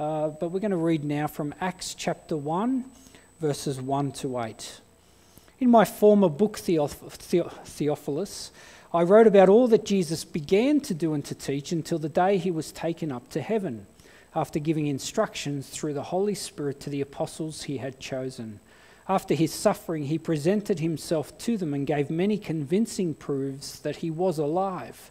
uh, but we're going to read now from Acts chapter 1, verses 1 to 8. In my former book, Theophilus, I wrote about all that Jesus began to do and to teach until the day he was taken up to heaven, after giving instructions through the Holy Spirit to the apostles he had chosen. After his suffering, he presented himself to them and gave many convincing proofs that he was alive.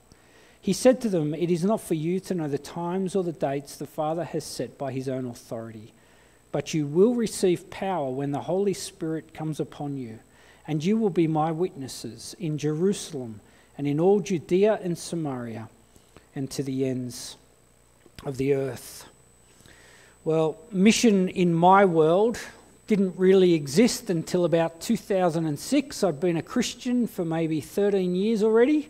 He said to them, It is not for you to know the times or the dates the Father has set by his own authority, but you will receive power when the Holy Spirit comes upon you, and you will be my witnesses in Jerusalem and in all Judea and Samaria and to the ends of the earth. Well, mission in my world didn't really exist until about 2006. I'd been a Christian for maybe 13 years already.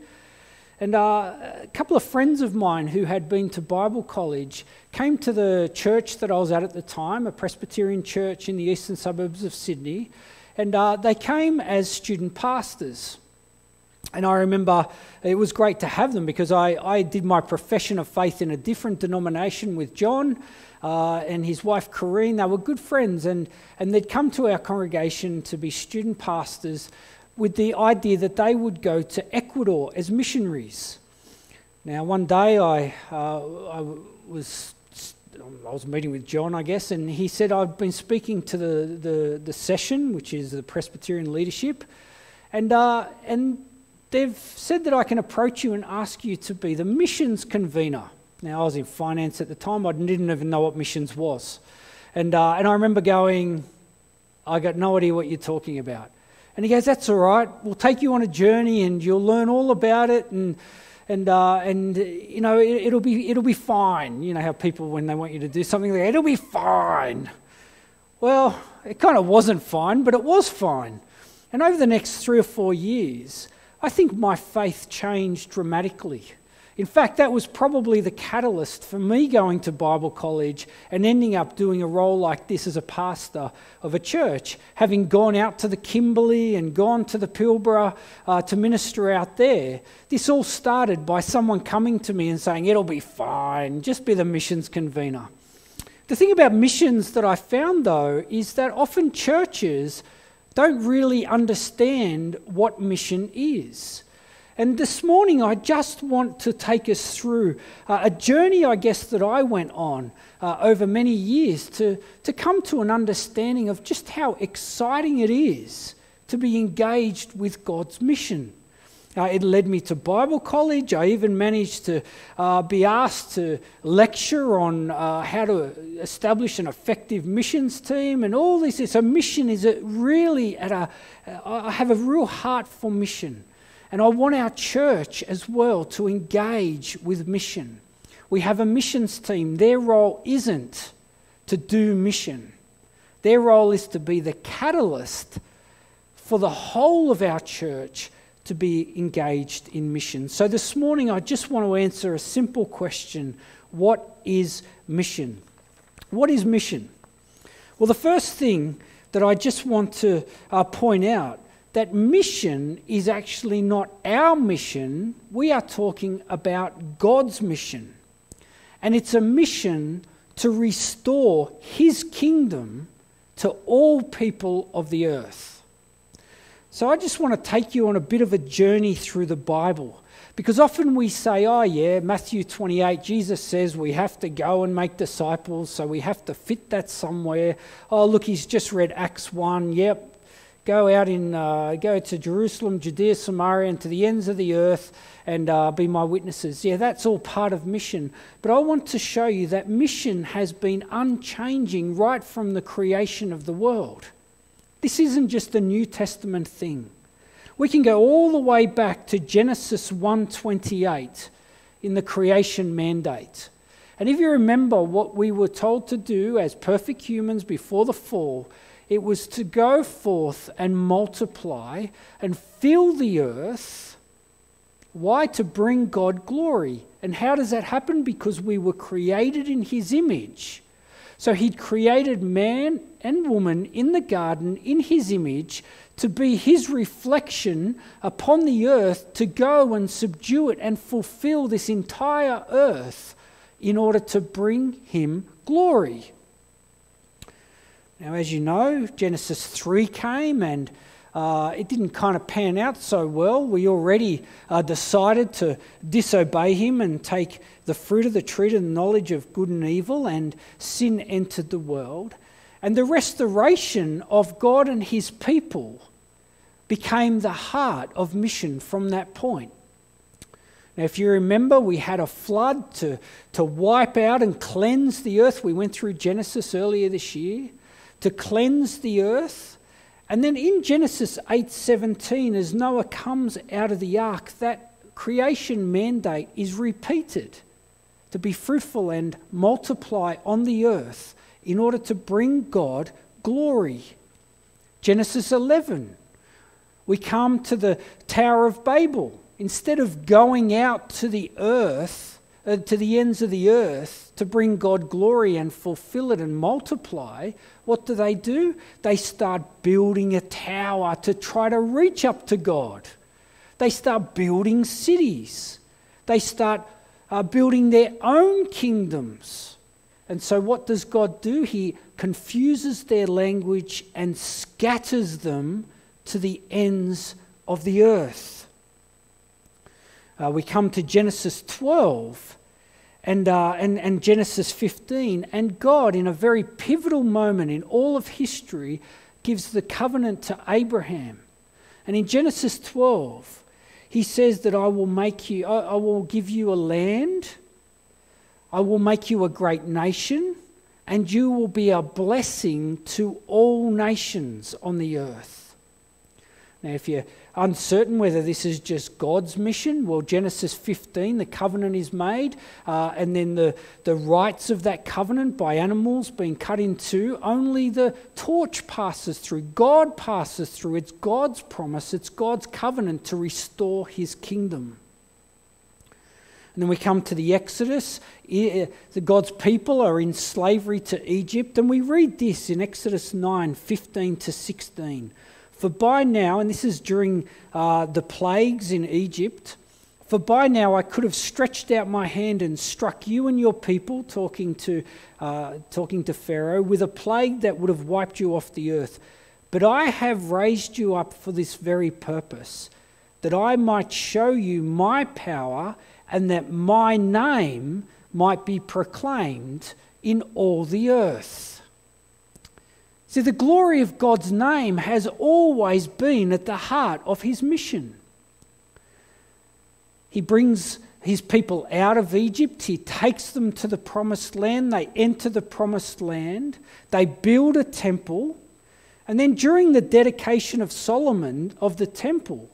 And uh, a couple of friends of mine who had been to Bible college came to the church that I was at at the time, a Presbyterian church in the eastern suburbs of Sydney, and uh, they came as student pastors. And I remember it was great to have them because I, I did my profession of faith in a different denomination with John uh, and his wife Corrine. They were good friends, and, and they'd come to our congregation to be student pastors with the idea that they would go to Ecuador as missionaries. Now, one day I, uh, I was I was meeting with John, I guess, and he said, I've been speaking to the, the, the session, which is the Presbyterian leadership, and, uh, and they've said that I can approach you and ask you to be the missions convener. Now, I was in finance at the time, I didn't even know what missions was. And, uh, and I remember going, I got no idea what you're talking about. And he goes, That's all right. We'll take you on a journey and you'll learn all about it. And, and, uh, and you know, it, will be, it'll be fine. You know how people, when they want you to do something, they It'll be fine. Well, it kind of wasn't fine, but it was fine. And over the next three or four years, I think my faith changed dramatically. In fact, that was probably the catalyst for me going to Bible college and ending up doing a role like this as a pastor of a church, having gone out to the Kimberley and gone to the Pilbara uh, to minister out there. This all started by someone coming to me and saying, It'll be fine, just be the missions convener. The thing about missions that I found, though, is that often churches don't really understand what mission is. And this morning, I just want to take us through uh, a journey, I guess, that I went on uh, over many years to, to come to an understanding of just how exciting it is to be engaged with God's mission. Uh, it led me to Bible college. I even managed to uh, be asked to lecture on uh, how to establish an effective missions team and all this. So, mission is really at a, I have a real heart for mission. And I want our church as well to engage with mission. We have a missions team. Their role isn't to do mission, their role is to be the catalyst for the whole of our church to be engaged in mission. So this morning, I just want to answer a simple question What is mission? What is mission? Well, the first thing that I just want to uh, point out that mission is actually not our mission. We are talking about God's mission. And it's a mission to restore his kingdom to all people of the earth. So I just want to take you on a bit of a journey through the Bible. Because often we say, oh, yeah, Matthew 28, Jesus says we have to go and make disciples, so we have to fit that somewhere. Oh, look, he's just read Acts 1. Yep, go out in, uh, go to Jerusalem, Judea, Samaria, and to the ends of the earth and uh, be my witnesses. Yeah, that's all part of mission. But I want to show you that mission has been unchanging right from the creation of the world. This isn't just a New Testament thing. We can go all the way back to Genesis 1:28 in the creation mandate. And if you remember what we were told to do as perfect humans before the fall, it was to go forth and multiply and fill the earth. Why? To bring God glory. And how does that happen? Because we were created in His image. So He'd created man and woman in the garden in His image to be His reflection upon the earth, to go and subdue it and fulfill this entire earth in order to bring Him glory. Now, as you know, Genesis 3 came and uh, it didn't kind of pan out so well. We already uh, decided to disobey him and take the fruit of the tree the knowledge of good and evil, and sin entered the world. And the restoration of God and his people became the heart of mission from that point. Now, if you remember, we had a flood to, to wipe out and cleanse the earth. We went through Genesis earlier this year to cleanse the earth. And then in Genesis 8:17 as Noah comes out of the ark that creation mandate is repeated to be fruitful and multiply on the earth in order to bring God glory. Genesis 11 we come to the Tower of Babel instead of going out to the earth uh, to the ends of the earth to bring God glory and fulfill it and multiply, what do they do? They start building a tower to try to reach up to God. They start building cities. They start uh, building their own kingdoms. And so, what does God do? He confuses their language and scatters them to the ends of the earth uh, we come to Genesis 12 and, uh, and, and Genesis 15, and God, in a very pivotal moment in all of history, gives the covenant to Abraham. And in Genesis 12, he says that I will make you, I, I will give you a land, I will make you a great nation, and you will be a blessing to all nations on the earth. Now, if you uncertain whether this is just God's mission. Well, Genesis 15, the covenant is made, uh, and then the, the rites of that covenant by animals being cut in two, only the torch passes through. God passes through. It's God's promise, it's God's covenant to restore his kingdom. And then we come to the Exodus. The God's people are in slavery to Egypt. And we read this in Exodus 9 15 to 16. For by now, and this is during uh, the plagues in Egypt, for by now I could have stretched out my hand and struck you and your people, talking to, uh, talking to Pharaoh, with a plague that would have wiped you off the earth. But I have raised you up for this very purpose, that I might show you my power and that my name might be proclaimed in all the earth. See, the glory of God's name has always been at the heart of his mission. He brings his people out of Egypt, he takes them to the promised land, they enter the promised land, they build a temple, and then during the dedication of Solomon of the temple,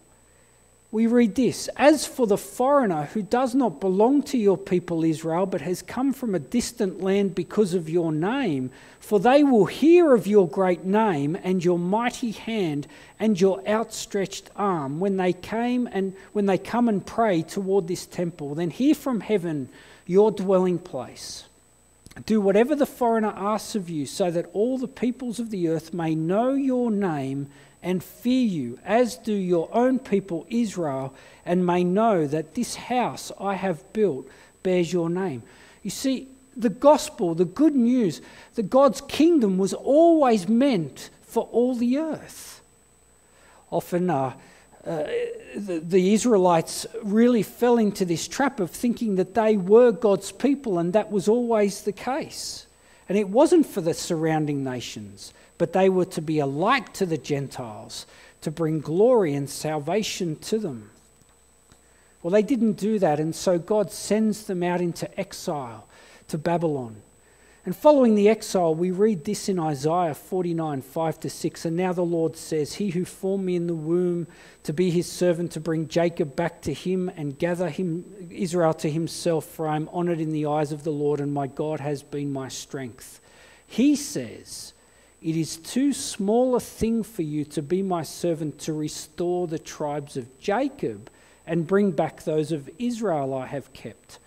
we read this As for the foreigner who does not belong to your people Israel, but has come from a distant land because of your name, for they will hear of your great name and your mighty hand and your outstretched arm when they came and when they come and pray toward this temple. Then hear from heaven your dwelling place. Do whatever the foreigner asks of you, so that all the peoples of the earth may know your name and fear you, as do your own people Israel, and may know that this house I have built bears your name. You see, the gospel, the good news, that God's kingdom was always meant for all the earth. Often, uh, uh, the, the Israelites really fell into this trap of thinking that they were God's people, and that was always the case. And it wasn't for the surrounding nations but they were to be a light to the Gentiles, to bring glory and salvation to them. Well, they didn't do that, and so God sends them out into exile to Babylon. And following the exile, we read this in Isaiah 49 5 to 6. And now the Lord says, He who formed me in the womb to be his servant, to bring Jacob back to him and gather him, Israel to himself, for I am honored in the eyes of the Lord, and my God has been my strength. He says, It is too small a thing for you to be my servant to restore the tribes of Jacob and bring back those of Israel I have kept.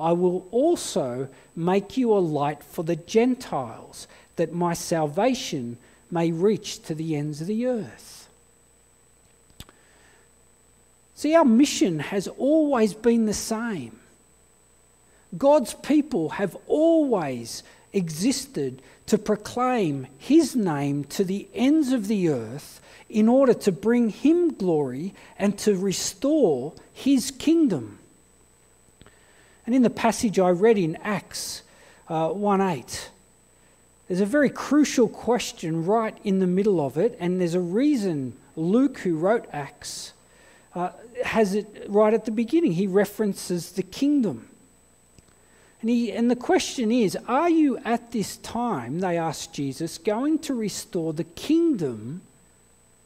I will also make you a light for the Gentiles, that my salvation may reach to the ends of the earth. See, our mission has always been the same. God's people have always existed to proclaim His name to the ends of the earth in order to bring Him glory and to restore His kingdom. And in the passage I read in Acts uh, 1 8, there's a very crucial question right in the middle of it, and there's a reason Luke, who wrote Acts, uh, has it right at the beginning. He references the kingdom. And, he, and the question is Are you at this time, they asked Jesus, going to restore the kingdom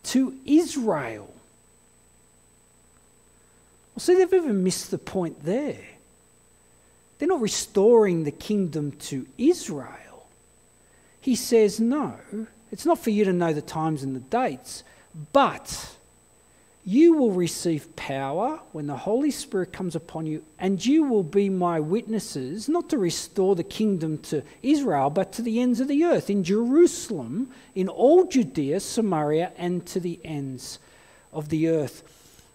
to Israel? Well, see, they've even missed the point there. They're not restoring the kingdom to Israel. He says, no, it's not for you to know the times and the dates, but you will receive power when the Holy Spirit comes upon you, and you will be my witnesses, not to restore the kingdom to Israel, but to the ends of the earth, in Jerusalem, in all Judea, Samaria, and to the ends of the earth.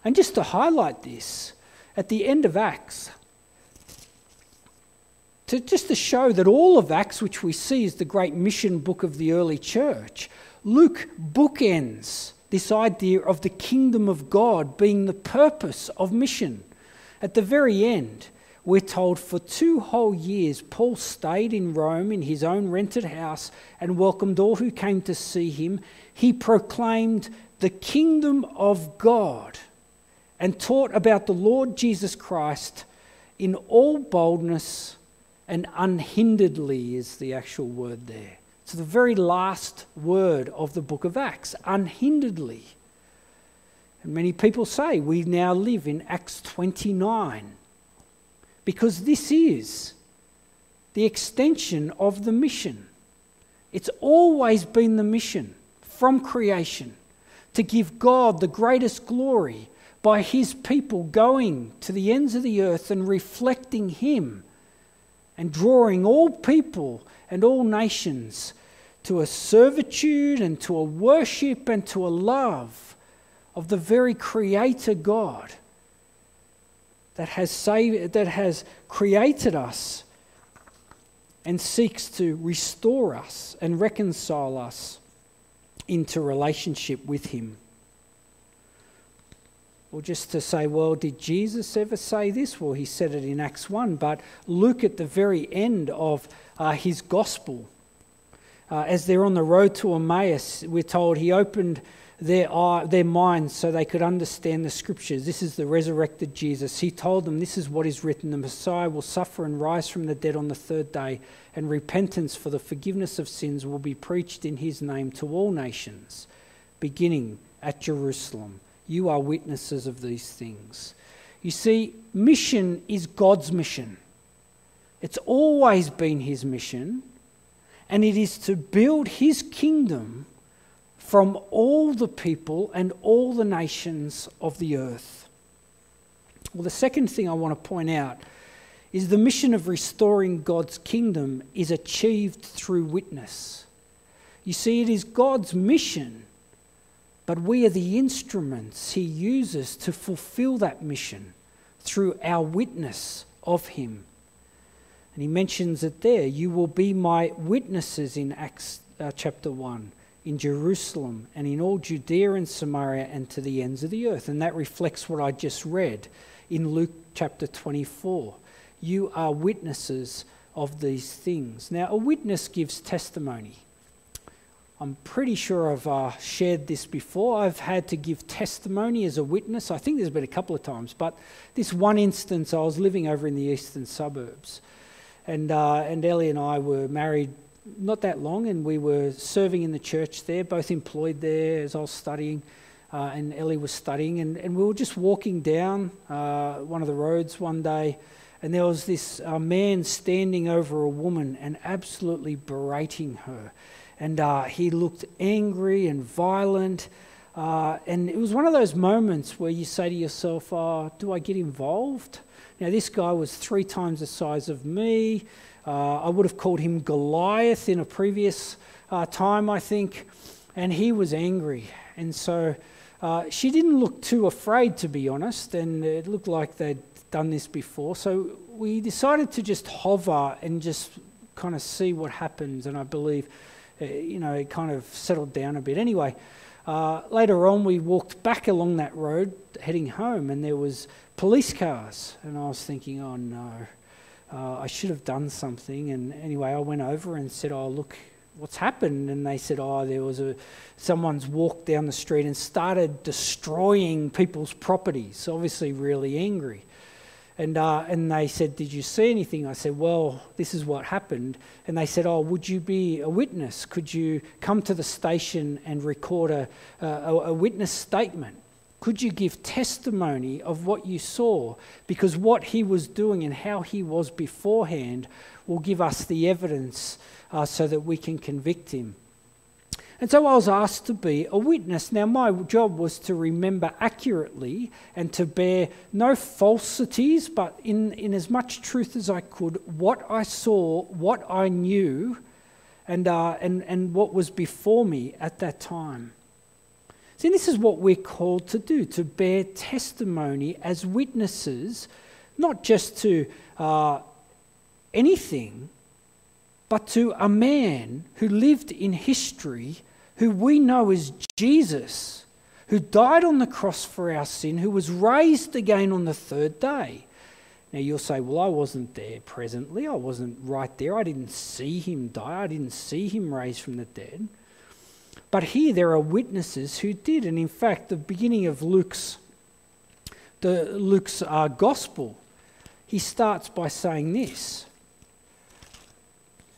And just to highlight this, at the end of Acts, to, just to show that all of Acts, which we see is the great mission book of the early church, Luke bookends this idea of the kingdom of God being the purpose of mission. At the very end, we're told for two whole years, Paul stayed in Rome in his own rented house and welcomed all who came to see him. He proclaimed the kingdom of God and taught about the Lord Jesus Christ in all boldness and unhinderedly is the actual word there. It's the very last word of the book of Acts, unhinderedly. And many people say we now live in Acts 29 because this is the extension of the mission. It's always been the mission from creation to give God the greatest glory by his people going to the ends of the earth and reflecting him and drawing all people and all nations to a servitude and to a worship and to a love of the very Creator God that has, saved, that has created us and seeks to restore us and reconcile us into relationship with Him. Or just to say, well, did Jesus ever say this? Well, he said it in Acts 1, but look at the very end of uh, his gospel. Uh, as they're on the road to Emmaus, we're told he opened their, eye, their minds so they could understand the scriptures. This is the resurrected Jesus. He told them, This is what is written the Messiah will suffer and rise from the dead on the third day, and repentance for the forgiveness of sins will be preached in his name to all nations, beginning at Jerusalem. You are witnesses of these things. You see, mission is God's mission. It's always been his mission, and it is to build his kingdom from all the people and all the nations of the earth. Well, the second thing I want to point out is the mission of restoring God's kingdom is achieved through witness. You see, it is God's mission but we are the instruments he uses to fulfill that mission through our witness of him. And he mentions it there you will be my witnesses in Acts uh, chapter 1 in Jerusalem and in all Judea and Samaria and to the ends of the earth. And that reflects what I just read in Luke chapter 24. You are witnesses of these things. Now, a witness gives testimony. I'm pretty sure I've uh, shared this before. I've had to give testimony as a witness. I think there's been a couple of times, but this one instance, I was living over in the eastern suburbs, and uh, and Ellie and I were married not that long, and we were serving in the church there, both employed there as I was studying, uh, and Ellie was studying, and, and we were just walking down uh, one of the roads one day, and there was this uh, man standing over a woman and absolutely berating her and uh, he looked angry and violent. Uh, and it was one of those moments where you say to yourself, oh, Do I get involved? Now, this guy was three times the size of me. Uh, I would have called him Goliath in a previous uh, time, I think. And he was angry. And so uh, she didn't look too afraid, to be honest. And it looked like they'd done this before. So we decided to just hover and just kind of see what happens. And I believe, uh, you know, it kind of settled down a bit. Anyway, uh, later on, we walked back along that road heading home, and there was police cars, and I was thinking, oh no, uh, I should have done something. And anyway, I went over and said, oh look, what's happened? And they said, oh, there was a someone's walked down the street and started destroying people's properties. Obviously, really angry. And, uh, and they said, Did you see anything? I said, Well, this is what happened. And they said, Oh, would you be a witness? Could you come to the station and record a, a, a witness statement? Could you give testimony of what you saw? Because what he was doing and how he was beforehand will give us the evidence uh, so that we can convict him. And so I was asked to be a witness. Now, my job was to remember accurately and to bear no falsities, but in, in as much truth as I could, what I saw, what I knew, and, uh, and, and what was before me at that time. See, this is what we're called to do to bear testimony as witnesses, not just to uh, anything, but to a man who lived in history who we know is Jesus, who died on the cross for our sin, who was raised again on the third day. Now you'll say, Well, I wasn't there presently. I wasn't right there. I didn't see him die. I didn't see him raised from the dead. But here there are witnesses who did. And in fact, the beginning of Luke's, the, Luke's uh, gospel, he starts by saying this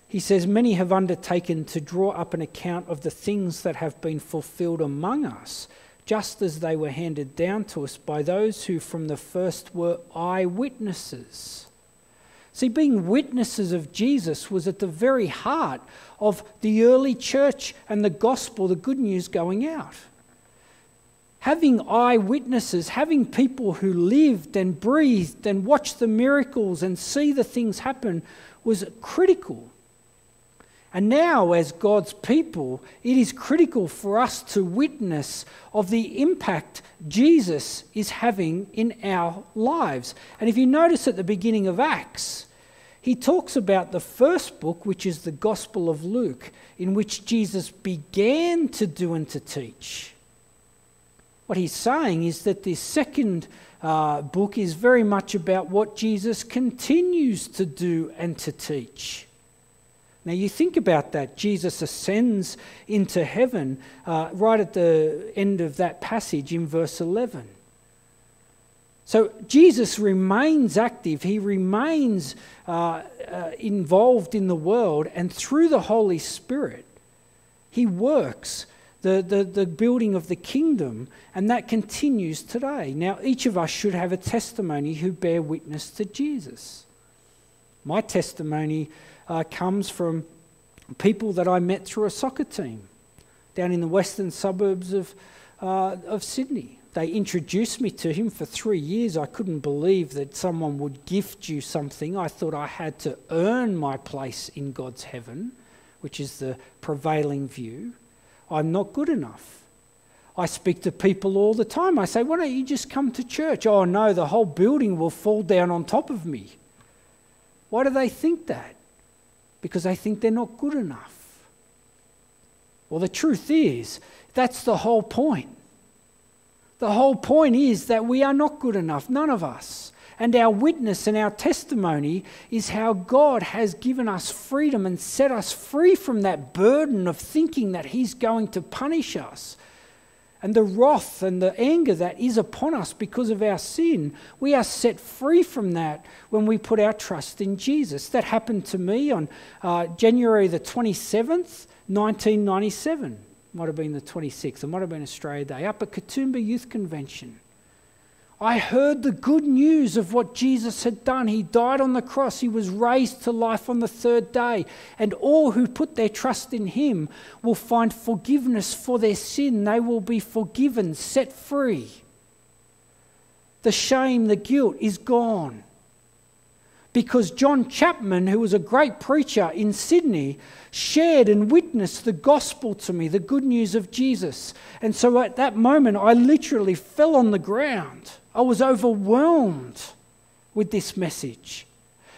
he says, Many have undertaken to draw up an account of the things that have been fulfilled among us, just as they were handed down to us by those who from the first were eyewitnesses. See, being witnesses of Jesus was at the very heart of the early church and the gospel, the good news going out. Having eyewitnesses, having people who lived and breathed and watched the miracles and see the things happen was critical. And now, as God's people, it is critical for us to witness of the impact Jesus is having in our lives. And if you notice at the beginning of Acts, he talks about the first book, which is the Gospel of Luke, in which Jesus began to do and to teach. What he's saying is that this second uh, book is very much about what Jesus continues to do and to teach. Now, you think about that. Jesus ascends into heaven uh, right at the end of that passage in verse 11. So, Jesus remains active, he remains uh, uh, involved in the world, and through the Holy Spirit, he works the, the, the building of the kingdom, and that continues today. Now, each of us should have a testimony who bear witness to Jesus. My testimony uh, comes from people that I met through a soccer team down in the western suburbs of, uh, of Sydney. They introduced me to him for three years. I couldn't believe that someone would gift you something. I thought I had to earn my place in God's heaven, which is the prevailing view. I'm not good enough. I speak to people all the time. I say, Why don't you just come to church? Oh, no, the whole building will fall down on top of me. Why do they think that? Because they think they're not good enough. Well, the truth is, that's the whole point. The whole point is that we are not good enough, none of us. And our witness and our testimony is how God has given us freedom and set us free from that burden of thinking that He's going to punish us and the wrath and the anger that is upon us because of our sin. We are set free from that when we put our trust in Jesus. That happened to me on uh, January the 27th, 1997. Might have been the 26th, it might have been Australia Day, up at Katoomba Youth Convention. I heard the good news of what Jesus had done. He died on the cross, he was raised to life on the third day, and all who put their trust in him will find forgiveness for their sin. They will be forgiven, set free. The shame, the guilt is gone. Because John Chapman, who was a great preacher in Sydney, shared and witnessed the gospel to me, the good news of Jesus. And so at that moment, I literally fell on the ground. I was overwhelmed with this message.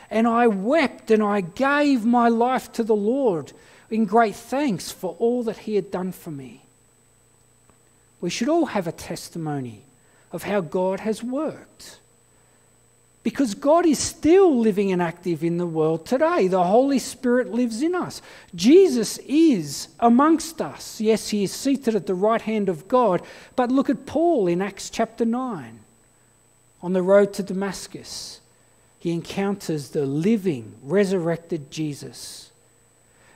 And I wept and I gave my life to the Lord in great thanks for all that He had done for me. We should all have a testimony of how God has worked. Because God is still living and active in the world today. The Holy Spirit lives in us. Jesus is amongst us. Yes, he is seated at the right hand of God. But look at Paul in Acts chapter 9. On the road to Damascus, he encounters the living, resurrected Jesus.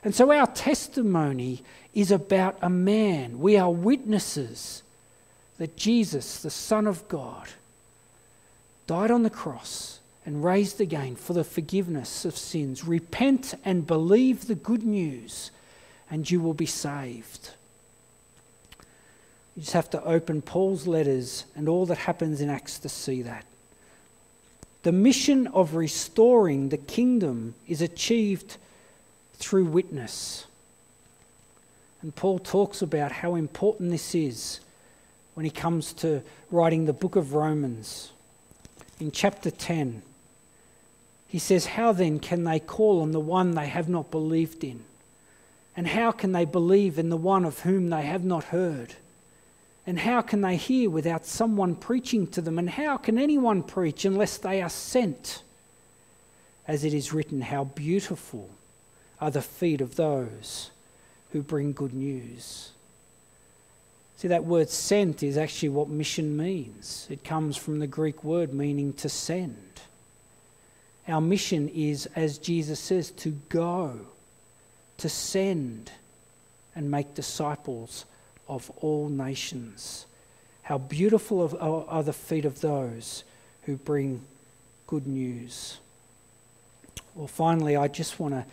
And so our testimony is about a man. We are witnesses that Jesus, the Son of God, died on the cross and raised again for the forgiveness of sins. Repent and believe the good news, and you will be saved. You just have to open Paul's letters and all that happens in Acts to see that. The mission of restoring the kingdom is achieved through witness. And Paul talks about how important this is when he comes to writing the book of Romans in chapter 10. He says, How then can they call on the one they have not believed in? And how can they believe in the one of whom they have not heard? And how can they hear without someone preaching to them? And how can anyone preach unless they are sent? As it is written, How beautiful are the feet of those who bring good news. See, that word sent is actually what mission means. It comes from the Greek word meaning to send. Our mission is, as Jesus says, to go, to send, and make disciples of all nations. How beautiful are the feet of those who bring good news. Well, finally, I just want to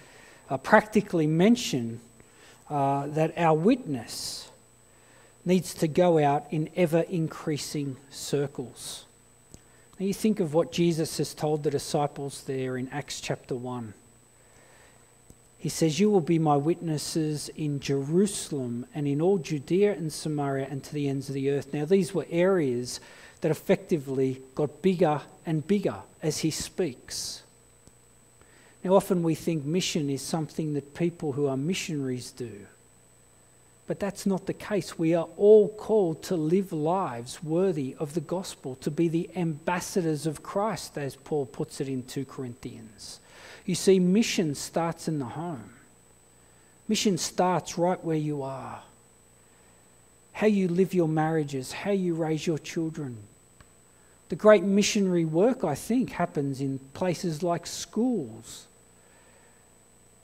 uh, practically mention uh, that our witness needs to go out in ever increasing circles. Now, you think of what Jesus has told the disciples there in Acts chapter 1. He says, You will be my witnesses in Jerusalem and in all Judea and Samaria and to the ends of the earth. Now, these were areas that effectively got bigger and bigger as he speaks. Now, often we think mission is something that people who are missionaries do. But that's not the case. We are all called to live lives worthy of the gospel, to be the ambassadors of Christ, as Paul puts it in 2 Corinthians. You see, mission starts in the home, mission starts right where you are. How you live your marriages, how you raise your children. The great missionary work, I think, happens in places like schools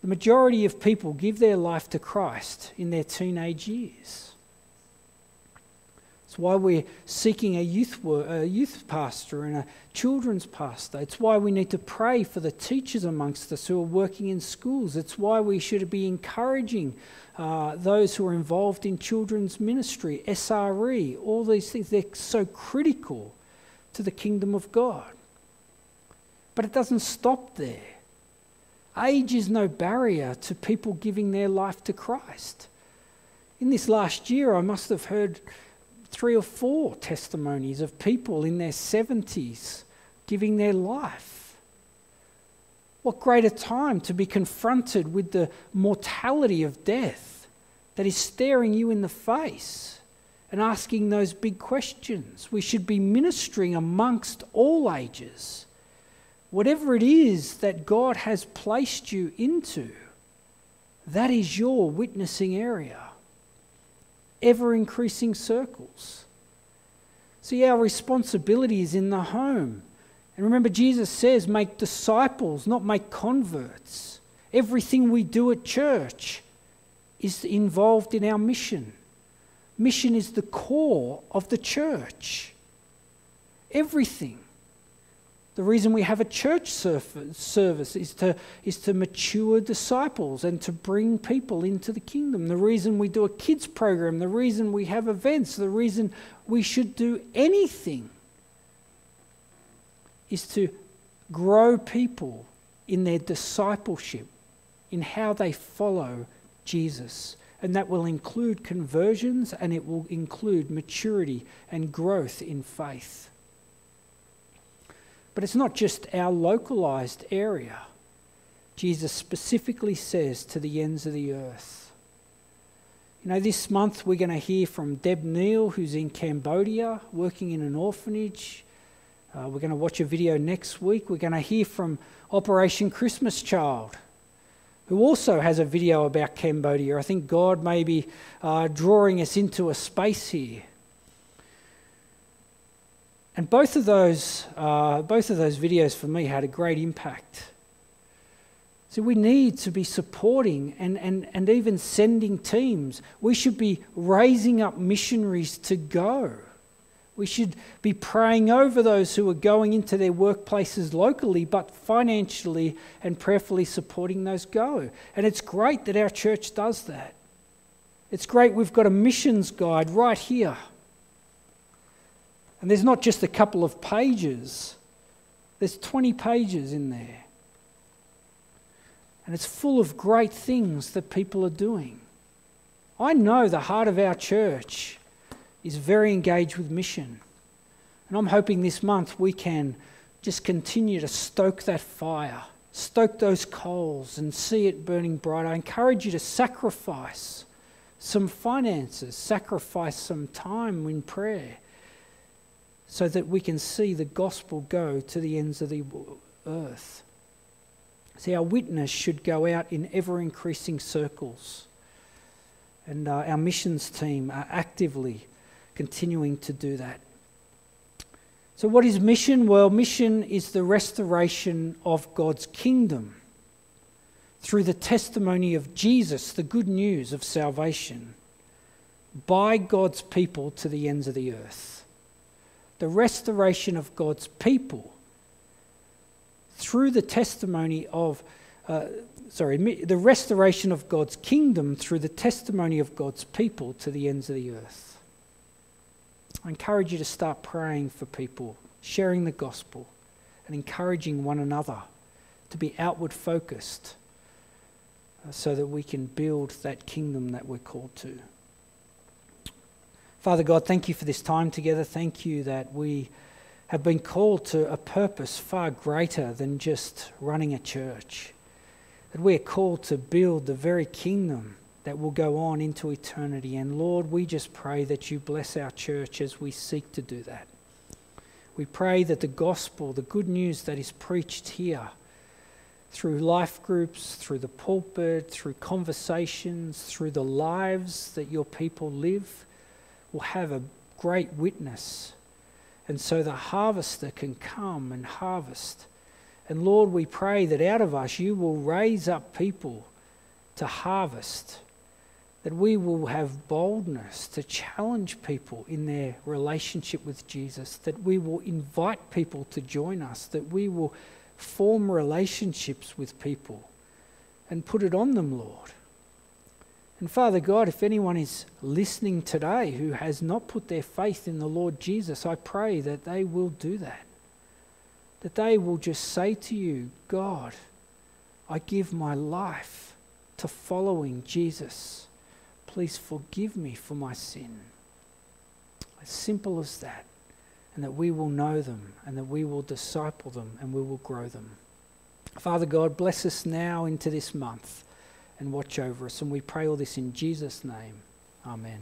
the majority of people give their life to Christ in their teenage years. It's why we're seeking a youth, a youth pastor and a children's pastor. It's why we need to pray for the teachers amongst us who are working in schools. It's why we should be encouraging uh, those who are involved in children's ministry, SRE, all these things. They're so critical to the kingdom of God. But it doesn't stop there. Age is no barrier to people giving their life to Christ. In this last year, I must have heard three or four testimonies of people in their 70s giving their life. What greater time to be confronted with the mortality of death that is staring you in the face and asking those big questions. We should be ministering amongst all ages Whatever it is that God has placed you into, that is your witnessing area. Ever increasing circles. See, our responsibility is in the home. And remember, Jesus says, make disciples, not make converts. Everything we do at church is involved in our mission. Mission is the core of the church. everything. The reason we have a church service is to, is to mature disciples and to bring people into the kingdom. The reason we do a kids program, the reason we have events, the reason we should do anything is to grow people in their discipleship, in how they follow Jesus. And that will include conversions and it will include maturity and growth in faith. But it's not just our localized area. Jesus specifically says to the ends of the earth. You know, this month we're going to hear from Deb Neal, who's in Cambodia working in an orphanage. Uh, we're going to watch a video next week. We're going to hear from Operation Christmas Child, who also has a video about Cambodia. I think God may be uh, drawing us into a space here. And both of those, uh, both of those videos for me had a great impact. So we need to be supporting and, and, and even sending teams. We should be raising up missionaries to go. We should be praying over those who are going into their workplaces locally, but financially and prayerfully supporting those go. And it's great that our church does that. It's great we've got a missions guide right here. And there's not just a couple of pages, there's 20 pages in there. And it's full of great things that people are doing. I know the heart of our church is very engaged with mission. And I'm hoping this month we can just continue to stoke that fire, stoke those coals, and see it burning bright. I encourage you to sacrifice some finances, sacrifice some time in prayer, so that we can see the gospel go to the ends of the earth. See, our witness should go out in ever increasing circles. And uh, our missions team are actively continuing to do that. So, what is mission? Well, mission is the restoration of God's kingdom through the testimony of Jesus, the good news of salvation, by God's people to the ends of the earth. The restoration of God's people through the testimony of, uh, sorry, the restoration of God's kingdom through the testimony of God's people to the ends of the earth. I encourage you to start praying for people, sharing the gospel, and encouraging one another to be outward focused uh, so that we can build that kingdom that we're called to. Father God, thank you for this time together. Thank you that we have been called to a purpose far greater than just running a church. That we are called to build the very kingdom that will go on into eternity. And Lord, we just pray that you bless our church as we seek to do that. We pray that the gospel, the good news that is preached here, through life groups, through the pulpit, through conversations, through the lives that your people live, will have a great witness. And so the harvester can come and harvest. And Lord, we pray that out of us you will raise up people to harvest that we will have boldness to challenge people in their relationship with Jesus, that we will invite people to join us, that we will form relationships with people and put it on them, Lord. And Father God, if anyone is listening today who has not put their faith in the Lord Jesus, I pray that they will do that. That they will just say to you, God, I give my life to following Jesus. Please forgive me for my sin. As simple as that. And that we will know them and that we will disciple them and we will grow them. Father God, bless us now into this month and watch over us. And we pray all this in Jesus' name. Amen.